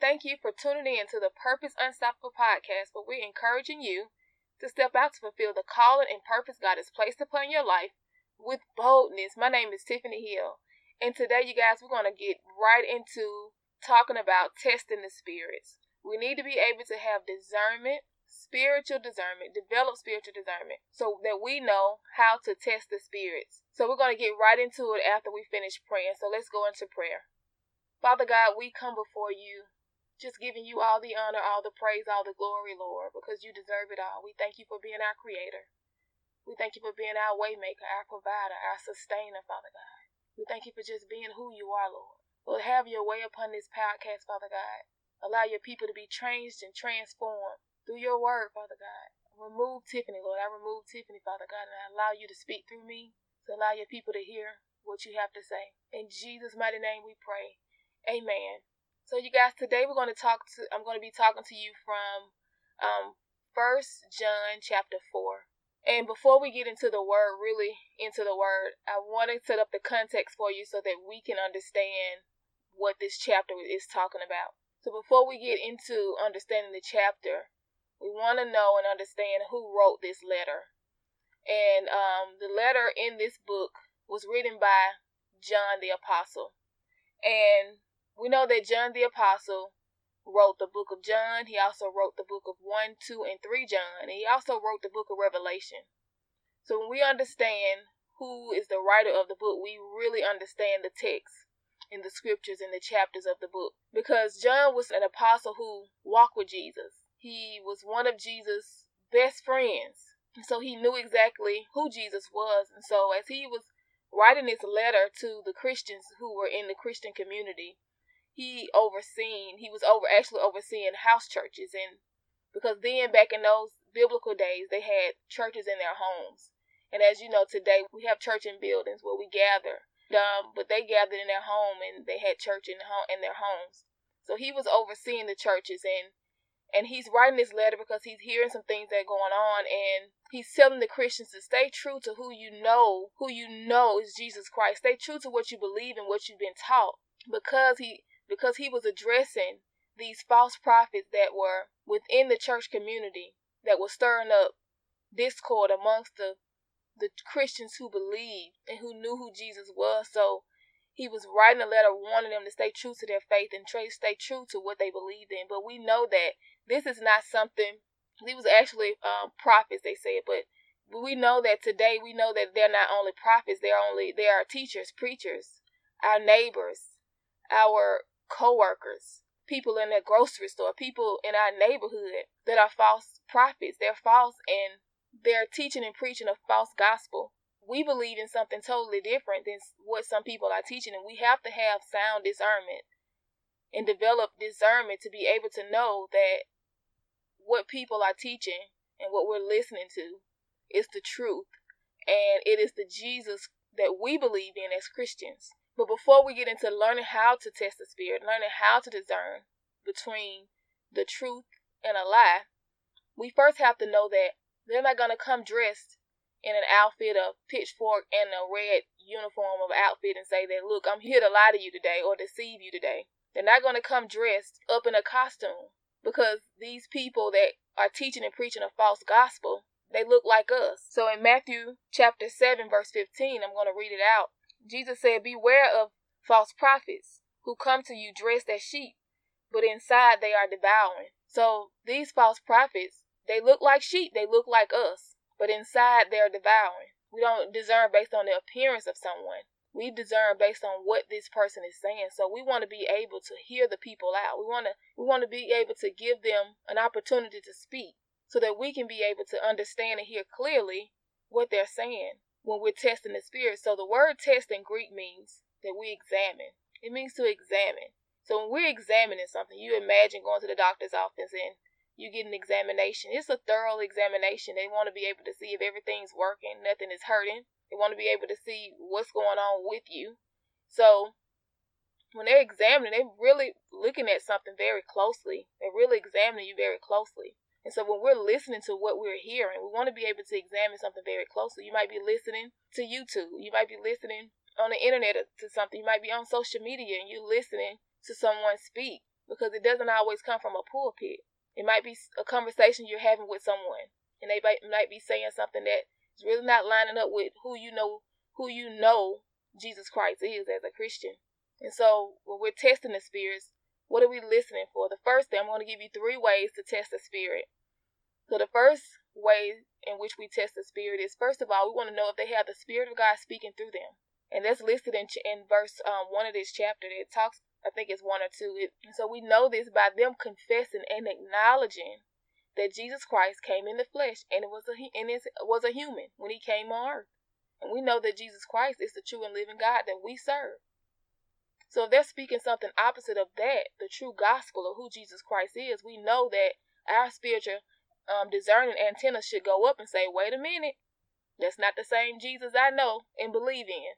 thank you for tuning in to the Purpose Unstoppable podcast, where we're encouraging you to step out to fulfill the calling and purpose God has placed upon your life with boldness. My name is Tiffany Hill, and today, you guys, we're going to get right into talking about testing the spirits. We need to be able to have discernment, spiritual discernment, develop spiritual discernment, so that we know how to test the spirits. So, we're going to get right into it after we finish praying. So, let's go into prayer. Father God, we come before you just giving you all the honor, all the praise, all the glory, Lord, because you deserve it all. We thank you for being our creator. We thank you for being our waymaker, our provider, our sustainer, Father God. We thank you for just being who you are, Lord. Lord, have your way upon this podcast, Father God. Allow your people to be changed and transformed through your word, Father God. Remove Tiffany, Lord. I remove Tiffany, Father God, and I allow you to speak through me to allow your people to hear what you have to say. In Jesus' mighty name we pray. Amen. So you guys, today we're going to talk to I'm going to be talking to you from um First John chapter 4. And before we get into the word, really into the word, I want to set up the context for you so that we can understand what this chapter is talking about. So before we get into understanding the chapter, we want to know and understand who wrote this letter. And um, the letter in this book was written by John the Apostle. And we know that John the Apostle wrote the book of John. He also wrote the book of 1, 2, and 3 John. And he also wrote the book of Revelation. So when we understand who is the writer of the book, we really understand the text in the scriptures and the chapters of the book. Because John was an apostle who walked with Jesus. He was one of Jesus' best friends. So he knew exactly who Jesus was. And so as he was writing this letter to the Christians who were in the Christian community, he overseen he was over actually overseeing house churches. And because then back in those biblical days they had churches in their homes. And as you know today we have church in buildings where we gather. Um, but they gathered in their home and they had church in, home, in their homes. So he was overseeing the churches and and he's writing this letter because he's hearing some things that are going on and he's telling the christians to stay true to who you know who you know is jesus christ. Stay true to what you believe and what you've been taught. Because he because he was addressing these false prophets that were within the church community that were stirring up discord amongst the the Christians who believed and who knew who Jesus was. So he was writing a letter warning them to stay true to their faith and try, stay true to what they believed in. But we know that this is not something. He was actually um, prophets, they said, but we know that today we know that they're not only prophets; they're only they are teachers, preachers, our neighbors, our coworkers, people in the grocery store, people in our neighborhood that are false prophets. They're false and they're teaching and preaching a false gospel. We believe in something totally different than what some people are teaching, and we have to have sound discernment and develop discernment to be able to know that what people are teaching and what we're listening to is the truth, and it is the Jesus that we believe in as Christians. But before we get into learning how to test the spirit, learning how to discern between the truth and a lie, we first have to know that they're not going to come dressed in an outfit of pitchfork and a red uniform of outfit and say that, look, I'm here to lie to you today or deceive you today. They're not going to come dressed up in a costume because these people that are teaching and preaching a false gospel, they look like us. So in Matthew chapter 7, verse 15, I'm going to read it out. Jesus said, Beware of false prophets who come to you dressed as sheep, but inside they are devouring. So these false prophets, they look like sheep, they look like us, but inside they're devouring. We don't discern based on the appearance of someone. We discern based on what this person is saying. So we want to be able to hear the people out. We want to we want to be able to give them an opportunity to speak so that we can be able to understand and hear clearly what they're saying when we're testing the spirit. So the word test in Greek means that we examine. It means to examine. So when we're examining something, you imagine going to the doctor's office and you get an examination. It's a thorough examination. They want to be able to see if everything's working, nothing is hurting. They want to be able to see what's going on with you. So when they're examining, they're really looking at something very closely. They're really examining you very closely. And so when we're listening to what we're hearing, we want to be able to examine something very closely. You might be listening to YouTube. You might be listening on the internet to something. You might be on social media and you're listening to someone speak. because it doesn't always come from a pulpit. It might be a conversation you're having with someone, and they might, be saying something that is really not lining up with who you know who you know Jesus Christ is as a Christian. And so when we're testing the spirits, what are we listening for? The first thing I'm going to give you three ways to test the spirit. So the first way in which we test the spirit is first of all we want to know if they have the spirit of God speaking through them, and that's listed in in verse um, one of this chapter. It talks I think it's one or two. It, so we know this by them confessing and acknowledging that Jesus Christ came in the flesh and it was a and it was a human when he came on earth. And we know that Jesus Christ is the true and living God that we serve. So if they're speaking something opposite of that, the true gospel of who Jesus Christ is, we know that our spiritual um, discerning antennas should go up and say, wait a minute, that's not the same Jesus I know and believe in.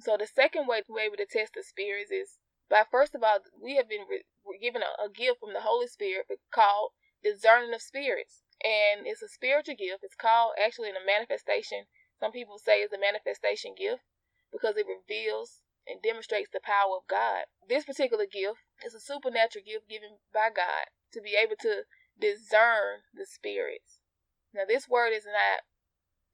So the second way be able to test the spirits is by first of all, we have been re- given a, a gift from the Holy Spirit called discerning of spirits. And it's a spiritual gift. It's called actually in a manifestation. Some people say it's a manifestation gift because it reveals and demonstrates the power of God. This particular gift is a supernatural gift given by God to be able to discern the spirits. Now, this word is not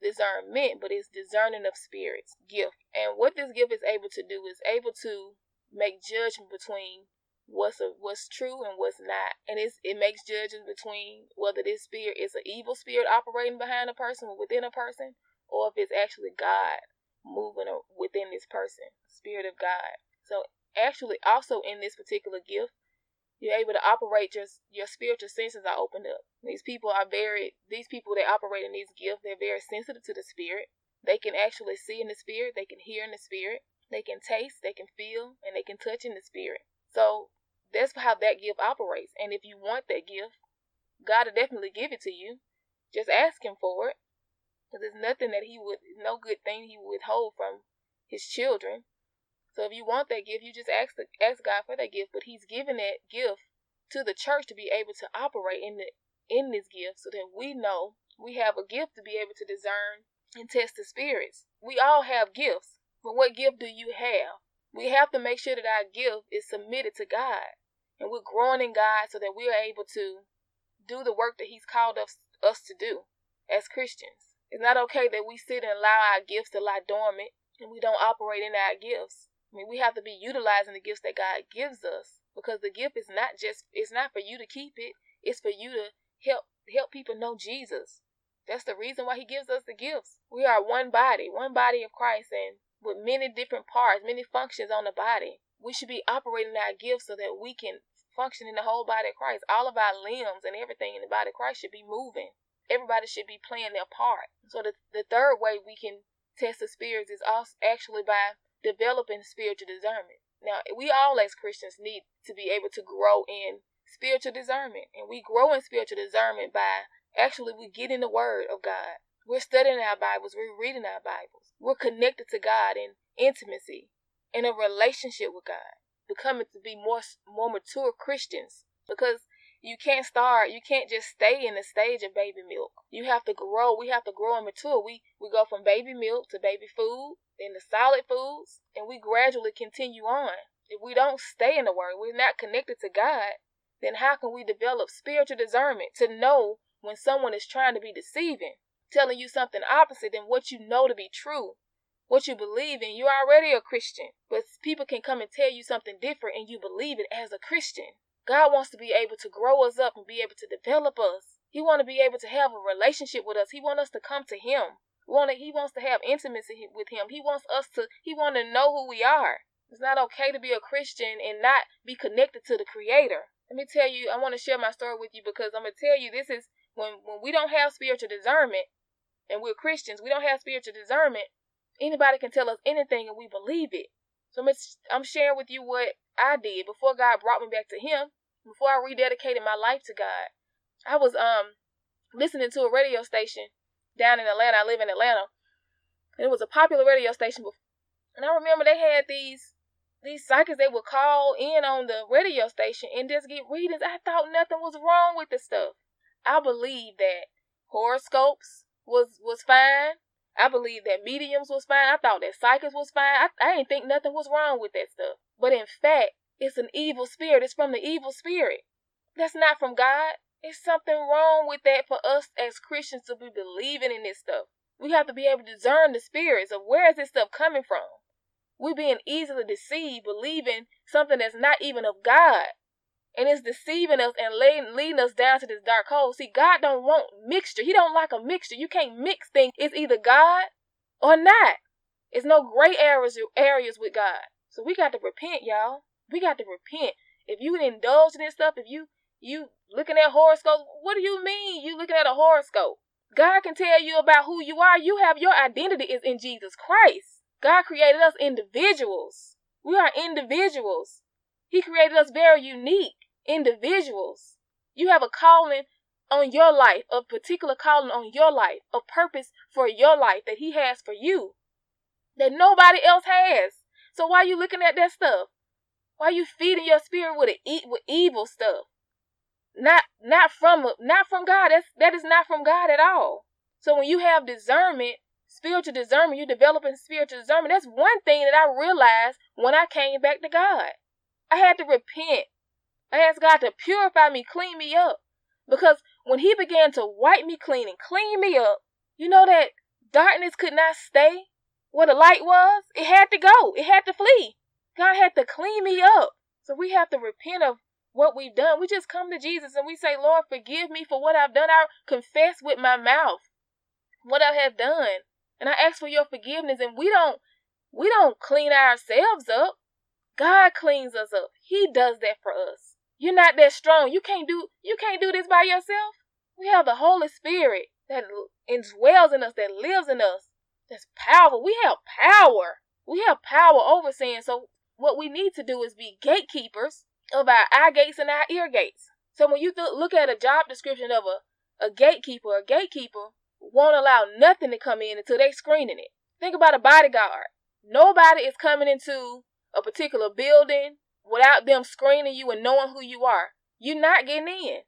discernment, but it's discerning of spirits gift. And what this gift is able to do is able to make judgment between what's a, what's true and what's not, and it's, it makes judgments between whether this spirit is an evil spirit operating behind a person or within a person, or if it's actually God moving within this person, spirit of God. So actually, also in this particular gift, you're able to operate just your spiritual senses are opened up. These people are very these people that operate in these gifts, they're very sensitive to the spirit. They can actually see in the spirit, they can hear in the spirit, they can taste, they can feel, and they can touch in the spirit. So that's how that gift operates. And if you want that gift, God will definitely give it to you. Just ask Him for it. Because there's nothing that He would, no good thing He would withhold from His children. So if you want that gift, you just ask the, ask God for that gift. But He's given that gift to the church to be able to operate in the in this gift, so that we know we have a gift to be able to discern and test the spirits. We all have gifts. But what gift do you have? We have to make sure that our gift is submitted to God and we're growing in God so that we are able to do the work that He's called us, us to do as Christians. It's not okay that we sit and allow our gifts to lie dormant and we don't operate in our gifts. I mean, we have to be utilizing the gifts that God gives us because the gift is not just it's not for you to keep it. It's for you to help help people know Jesus. That's the reason why he gives us the gifts. We are one body, one body of Christ and with many different parts, many functions on the body. We should be operating our gifts so that we can function in the whole body of Christ. All of our limbs and everything in the body of Christ should be moving. Everybody should be playing their part. So the, the third way we can test the spirits is also actually by developing spiritual discernment. Now, we all as Christians need to be able to grow in spiritual discernment. And we grow in spiritual discernment by actually we get in the word of God. We're studying our Bibles, we're reading our Bibles. We're connected to God in intimacy, in a relationship with God, becoming to be more more mature Christians. Because you can't start, you can't just stay in the stage of baby milk. You have to grow. We have to grow and mature. We we go from baby milk to baby food, then the solid foods, and we gradually continue on. If we don't stay in the Word, we're not connected to God, then how can we develop spiritual discernment to know when someone is trying to be deceiving? telling you something opposite than what you know to be true, what you believe in, you're already a Christian. But people can come and tell you something different and you believe it as a Christian. God wants to be able to grow us up and be able to develop us. He wants to be able to have a relationship with us. He wants us to come to him. Want he wants to have intimacy with him. He wants us to he wants to know who we are. It's not okay to be a Christian and not be connected to the creator. Let me tell you, I want to share my story with you because I'm gonna tell you this is when when we don't have spiritual discernment, and we're Christians, we don't have spiritual discernment, anybody can tell us anything and we believe it. So I'm sharing with you what I did before God brought me back to Him, before I rededicated my life to God. I was um listening to a radio station down in Atlanta. I live in Atlanta. And it was a popular radio station. Before, And I remember they had these these psychics they would call in on the radio station and just get readings. I thought nothing was wrong with the stuff. I believe that horoscopes, was was fine. I believe that mediums was fine. I thought that psychics was fine. I, I didn't think nothing was wrong with that stuff. But in fact, it's an evil spirit. It's from the evil spirit. That's not from God. It's something wrong with that for us as Christians to be believing in this stuff. We have to be able to discern the spirits of where is this stuff coming from. We're being easily deceived, believing something that's not even of God. And it's deceiving us and leading, leading us down to this dark hole. See, God don't want mixture. He don't like a mixture. You can't mix things. It's either God or not. It's no gray areas areas with God. So we got to repent, y'all. We got to repent. If you indulge in this stuff, if you you looking at horoscopes, what do you mean you looking at a horoscope? God can tell you about who you are. You have your identity is in Jesus Christ. God created us individuals. We are individuals. He created us very unique individuals. You have a calling on your life, a particular calling on your life, a purpose for your life that He has for you that nobody else has. So why are you looking at that stuff? Why are you feeding your spirit with it, with evil stuff? Not not from not from God. That's that is not from God at all. So when you have discernment, spiritual discernment, you're developing spiritual discernment. That's one thing that I realized when I came back to God. I had to repent. I asked God to purify me, clean me up. Because when He began to wipe me clean and clean me up, you know that darkness could not stay where the light was. It had to go. It had to flee. God had to clean me up. So we have to repent of what we've done. We just come to Jesus and we say, Lord, forgive me for what I've done. I confess with my mouth what I have done. And I ask for your forgiveness. And we don't we don't clean ourselves up. God cleans us up. He does that for us. You're not that strong. You can't do you can't do this by yourself. We have the Holy Spirit that indwells in us, that lives in us. That's powerful. We have power. We have power over sin. So what we need to do is be gatekeepers of our eye gates and our ear gates. So when you th- look at a job description of a, a gatekeeper, a gatekeeper won't allow nothing to come in until they screening it. Think about a bodyguard. Nobody is coming into a particular building without them screening you and knowing who you are. You're not getting in.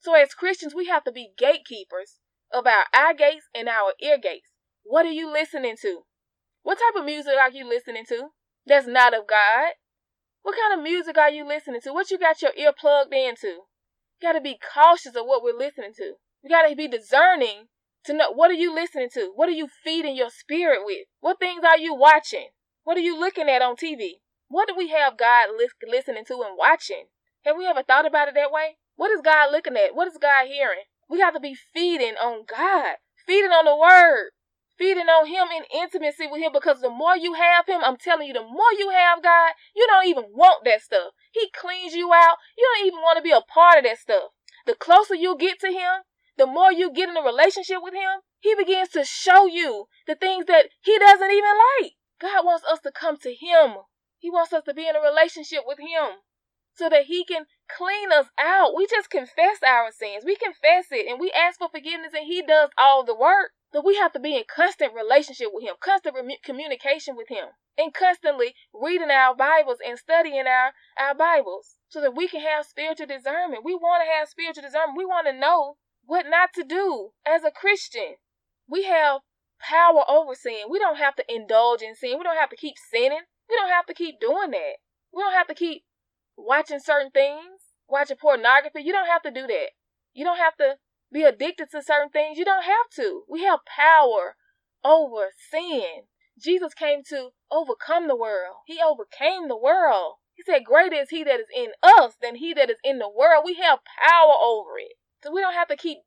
So as Christians, we have to be gatekeepers of our eye gates and our ear gates. What are you listening to? What type of music are you listening to? that's not of God? What kind of music are you listening to? What you got your ear plugged into? You got to be cautious of what we're listening to. You got to be discerning to know what are you listening to? What are you feeding your spirit with? What things are you watching? What are you looking at on TV? What do we have God li- listening to and watching? Have we ever thought about it that way? What is God looking at? What is God hearing? We have to be feeding on God, feeding on the Word, feeding on him in intimacy with him because the more you have him, I'm telling you, the more you have God, you don't even want that stuff. He cleans you out. You don't even want to be a part of that stuff. The closer you get to him, the more you get in a relationship with him, he begins to show you the things that he doesn't even like. God wants us to come to him. He wants us to be in a relationship with him so that he can clean us out. We just confess our sins. We confess it and we ask for forgiveness and he does all the work. So we have to be in constant relationship with Him, constant communication with Him, and constantly reading our Bibles and studying our, our Bibles so that we can have spiritual discernment. We want to have spiritual discernment. We want to know what not to do as a Christian. We have power over sin. We don't have to indulge in sin. We don't have to keep sinning. We don't have to keep doing that. We don't have to keep watching certain things, watching pornography. You don't have to do that. You don't have to be addicted to certain things. You don't have to. We have power over sin. Jesus came to overcome the world. He overcame the world. He said, Greater is he that is in us than he that is in the world. We have power over it. So we don't have to keep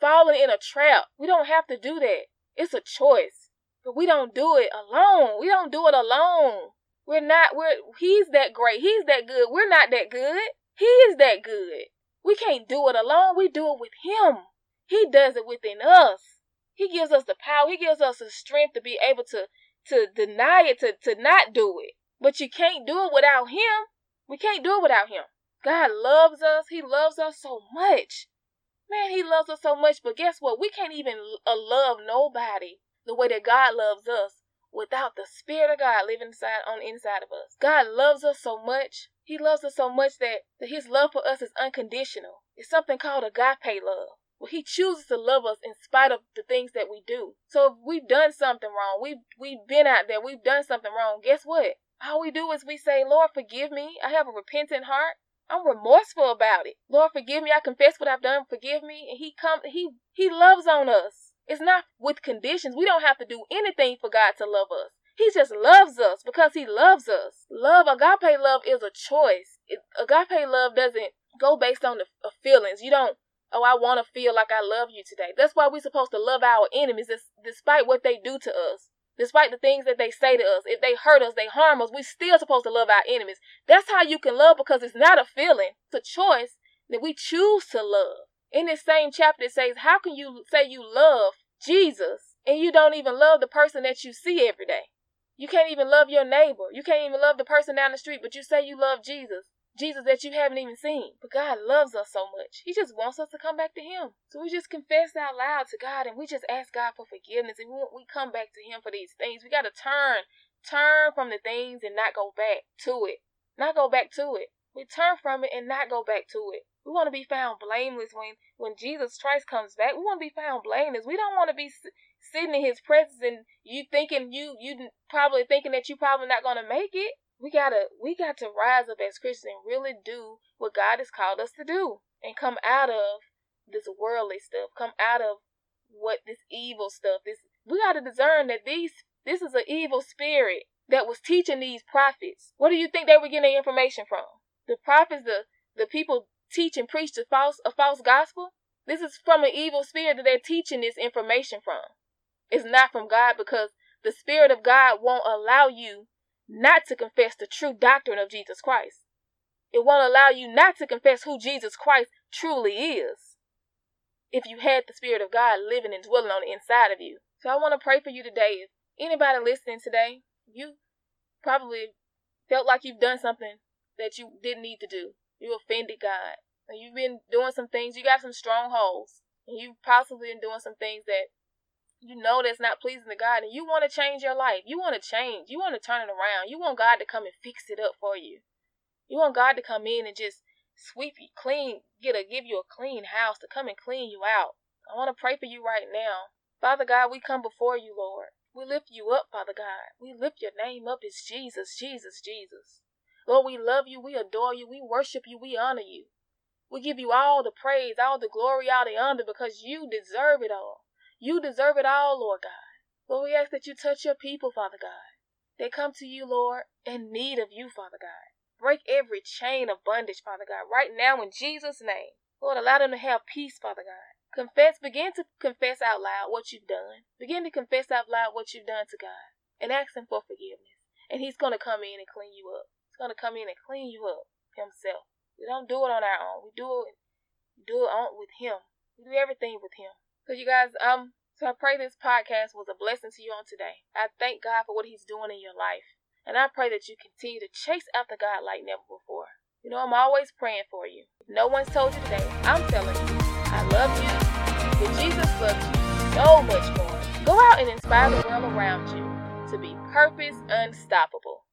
falling in a trap. We don't have to do that. It's a choice. But we don't do it alone. We don't do it alone. We're not, we're, he's that great. He's that good. We're not that good. He is that good. We can't do it alone. We do it with Him. He does it within us. He gives us the power. He gives us the strength to be able to to deny it, to, to not do it. But you can't do it without Him. We can't do it without Him. God loves us. He loves us so much. Man, He loves us so much. But guess what? We can't even uh, love nobody the way that God loves us without the Spirit of God living inside on the inside of us. God loves us so much he loves us so much that, that his love for us is unconditional. It's something called agape love. Well, he chooses to love us in spite of the things that we do. So if we've done something wrong, we've we've been out there, we've done something wrong, guess what? all we do is we say, Lord, forgive me. I have a repentant heart. I'm remorseful about it. Lord, forgive me. I confess what I've done. Forgive me. And he come he he loves on us. It's not with conditions. We don't have to do anything for God to love us. He just loves us because he loves us. Love, agape love is a choice. It, agape love doesn't go based on the uh, feelings. You don't, oh, I want to feel like I love you today. That's why we're supposed to love our enemies despite what they do to us. Despite the things that they say to us, if they hurt us, they harm us, we're still supposed to love our enemies. That's how you can love because it's not a feeling, it's a choice that we choose to love. In this same chapter, it says, How can you say you love Jesus and you don't even love the person that you see every day? You can't even love your neighbor. You can't even love the person down the street, but you say you love Jesus. Jesus that you haven't even seen. But God loves us so much. He just wants us to come back to Him. So we just confess out loud to God and we just ask God for forgiveness. And we, come back to Him for these things. We got to turn, turn from the things and not go back to it. Not go back to it. We turn from it and not go back to it. We want to be found blameless when when Jesus Christ comes back. We want to be found blameless. We don't want to be sitting in His presence and you thinking you you probably thinking that you probably not gonna make it. We gotta we got to rise up as Christians and really do what God has called us to do and come out of this worldly stuff. Come out of what this evil stuff. This we gotta discern that these this is an evil spirit that was teaching these prophets. What do you think they were getting information from? The prophets, the the people teach and preach the false a false gospel. This is from an evil spirit that they're teaching this information from. It's not from God because the Spirit of God won't allow you not to confess the true doctrine of Jesus Christ. It won't allow you not to confess who Jesus Christ truly is if you had the Spirit of God living and dwelling on the inside of you. So I want to pray for you today. If anybody listening today, you probably felt like you've done something that you didn't need to do. You offended God. And you've been doing some things, you got some strongholds. And you've possibly been doing some things that you know that's not pleasing to God and you want to change your life. You want to change. You want to turn it around. You want God to come and fix it up for you. You want God to come in and just sweep you clean, get a give you a clean house to come and clean you out. I want to pray for you right now. Father God, we come before you, Lord. We lift you up, Father God. We lift your name up It's Jesus, Jesus, Jesus. Lord, we love you, we adore you, we worship you, we honor you. We give you all the praise, all the glory, all the honor because you deserve it all. You deserve it all, Lord God. Lord, we ask that you touch your people, Father God. They come to you, Lord, in need of you, Father God. Break every chain of bondage, Father God, right now in Jesus' name. Lord, allow them to have peace, Father God. Confess, begin to confess out loud what you've done. Begin to confess out loud what you've done to God and ask Him for forgiveness. And He's going to come in and clean you up. He's going to come in and clean you up Himself. We don't do it on our own. We do it, do it on, with Him. We do everything with Him. So you guys, um, so I pray this podcast was a blessing to you on today. I thank God for what He's doing in your life. And I pray that you continue to chase after God like never before. You know, I'm always praying for you. No one's told you today, I'm telling you, I love you. That Jesus loves you so much more. Go out and inspire the world around you to be purpose unstoppable.